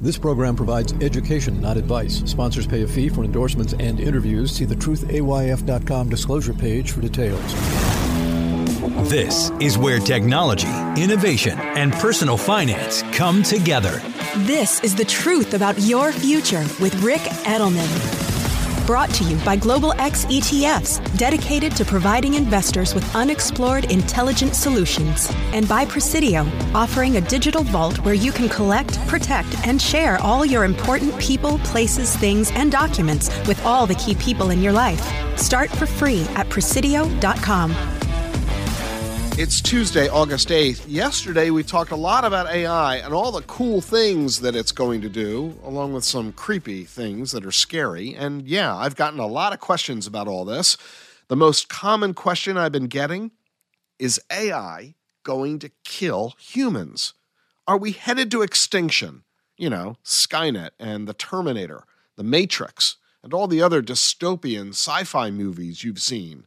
This program provides education, not advice. Sponsors pay a fee for endorsements and interviews. See the truthayf.com disclosure page for details. This is where technology, innovation, and personal finance come together. This is the truth about your future with Ric Edelman. Brought to you by Global X ETFs, dedicated to providing investors with unexplored intelligent solutions. And by Prisidio, offering a digital vault where you can collect, protect, and share all your important people, places, things, and documents with all the key people in your life. Start for free at Prisidio.com. It's Tuesday, August 8th. Yesterday, we talked a lot about AI and all the cool things that it's going to do, along with some creepy things that are scary. And yeah, I've gotten a lot of questions about all this. The most common question I've been getting is AI going to kill humans? Are we headed to extinction? You know, Skynet and the Terminator, the Matrix, and all the other dystopian sci fi movies you've seen.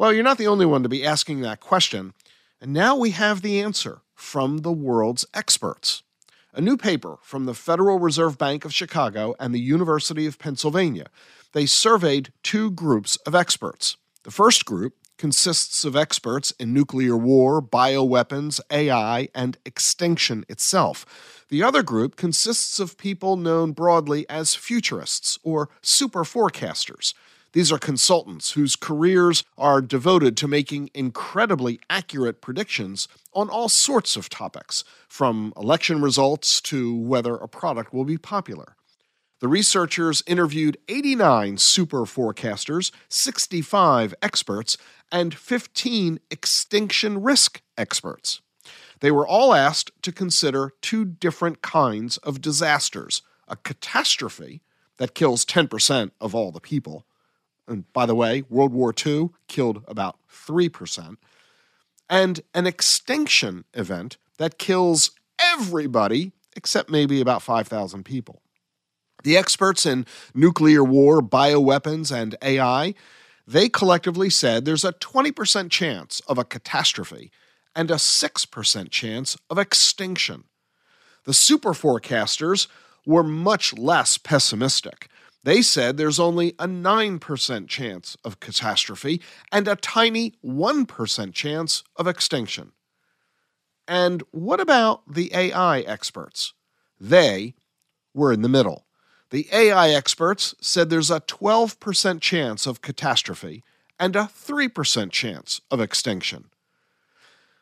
Well, you're not the only one to be asking that question, and now we have the answer from the world's experts. A new paper from the Federal Reserve Bank of Chicago and the University of Pennsylvania. They surveyed two groups of experts. The first group consists of experts in nuclear war, bioweapons, AI, and extinction itself. The other group consists of people known broadly as futurists or super forecasters. These are consultants whose careers are devoted to making incredibly accurate predictions on all sorts of topics, from election results to whether a product will be popular. The researchers interviewed 89 super forecasters, 65 experts, and 15 extinction risk experts. They were all asked to consider two different kinds of disasters a catastrophe that kills 10% of all the people, and by the way, World War II killed about 3%, and an extinction event that kills everybody except maybe about 5,000 people. The experts in nuclear war, bioweapons, and AI, they collectively said there's a 20% chance of a catastrophe and a 6% chance of extinction. The super forecasters were much less pessimistic. They said there's only a 9% chance of catastrophe and a tiny 1% chance of extinction. And what about the AI experts? They were in the middle. The AI experts said there's a 12% chance of catastrophe and a 3% chance of extinction.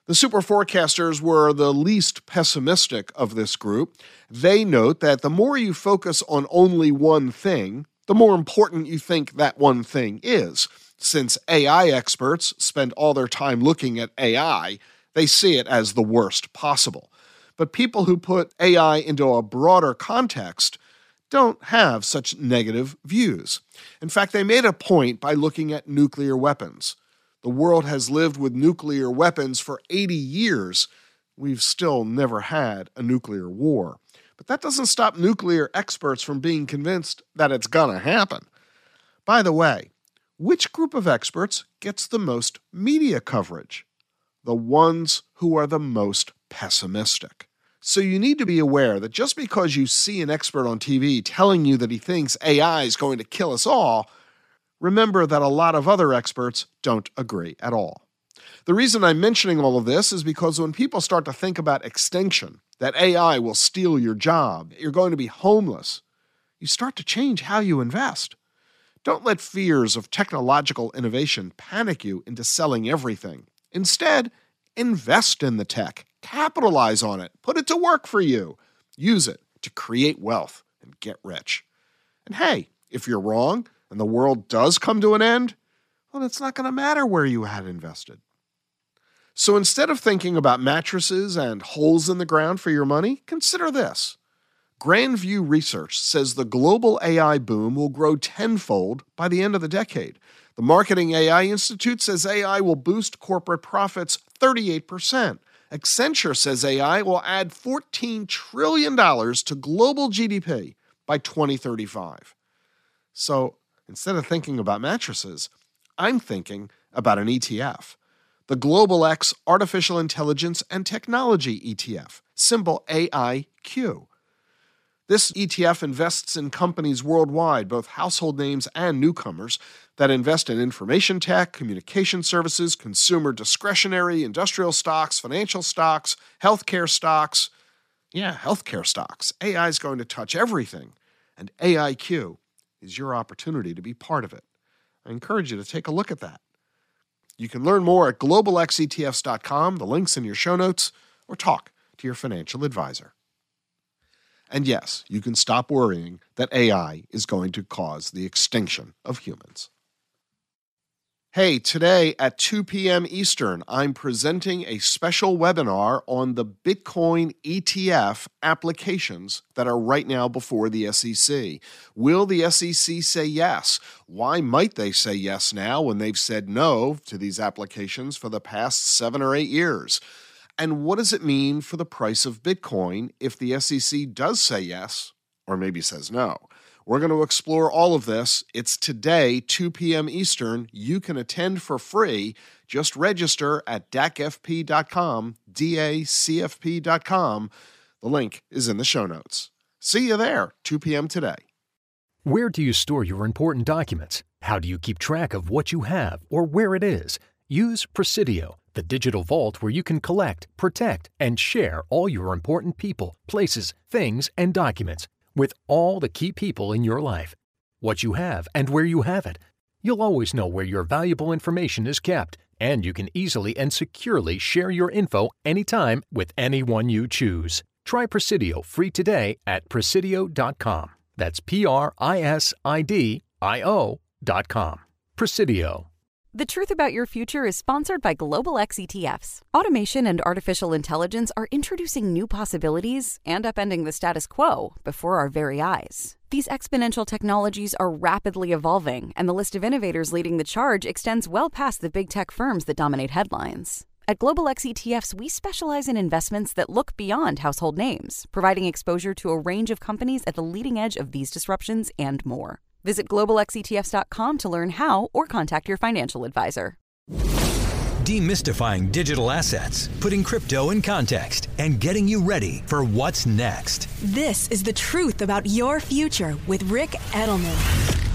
The super forecasters were the least pessimistic of this group. They note that the more you focus on only one thing, the more important you think that one thing is. Since AI experts spend all their time looking at AI, they see it as the worst possible. But people who put AI into a broader context don't have such negative views. In fact, they made a point by looking at nuclear weapons. The world has lived with nuclear weapons for 80 years. We've still never had a nuclear war. But that doesn't stop nuclear experts from being convinced that it's gonna happen. By the way, which group of experts gets the most media coverage? The ones who are the most pessimistic. So you need to be aware that just because you see an expert on TV telling you that he thinks AI is going to kill us all, remember that a lot of other experts don't agree at all. The reason I'm mentioning all of this is because when people start to think about extinction, that AI will steal your job, you're going to be homeless, you start to change how you invest. Don't let fears of technological innovation panic you into selling everything. Instead, invest in the tech, capitalize on it, put it to work for you, use it to create wealth and get rich. And hey, if you're wrong, and the world does come to an end, well, it's not going to matter where you had invested. So instead of thinking about mattresses and holes in the ground for your money, consider this. Grandview Research says the global AI boom will grow tenfold by the end of the decade. The Marketing AI Institute says AI will boost corporate profits 38%. Accenture says AI will add $14 trillion to global GDP by 2035. So instead of thinking about mattresses, I'm thinking about an ETF. The Global X Artificial Intelligence and Technology ETF, symbol AIQ. This ETF invests in companies worldwide, both household names and newcomers, that invest in information tech, communication services, consumer discretionary, industrial stocks, financial stocks, healthcare stocks. Yeah, healthcare stocks. AI is going to touch everything, and AIQ is your opportunity to be part of it. I encourage you to take a look at that. You can learn more at globalxetfs.com, the link's in your show notes, or talk to your financial advisor. And yes, you can stop worrying that AI is going to cause the extinction of humans. Hey, today at 2 p.m. Eastern, I'm presenting a special webinar on the Bitcoin ETF applications that are right now before the SEC. Will the SEC say yes? Why might they say yes now when they've said no to these applications for the past seven or eight years? And what does it mean for the price of Bitcoin if the SEC does say yes or maybe says no? We're going to explore all of this. It's today, 2 p.m. Eastern. You can attend for free. Just register at dacfp.com, dacfp.com. The link is in the show notes. See you there, 2 p.m. today. Where do you store your important documents? How do you keep track of what you have or where it is? Use Prisidio the digital vault where you can collect, protect, and share all your important people, places, things, and documents with all the key people in your life. What you have and where you have it. You'll always know where your valuable information is kept, and you can easily and securely share your info anytime with anyone you choose. Try Prisidio free today at prisidio.com. That's P R I S I D I O.com. Prisidio. The Truth About Your Future is sponsored by Global X ETFs. Automation and artificial intelligence are introducing new possibilities and upending the status quo before our very eyes. These exponential technologies are rapidly evolving, and the list of innovators leading the charge extends well past the big tech firms that dominate headlines. At Global X ETFs, we specialize in investments that look beyond household names, providing exposure to a range of companies at the leading edge of these disruptions and more. Visit globalxetfs.com to learn how or contact your financial advisor. Demystifying digital assets, putting crypto in context, and getting you ready for what's next. This is the truth about your future with Ric Edelman.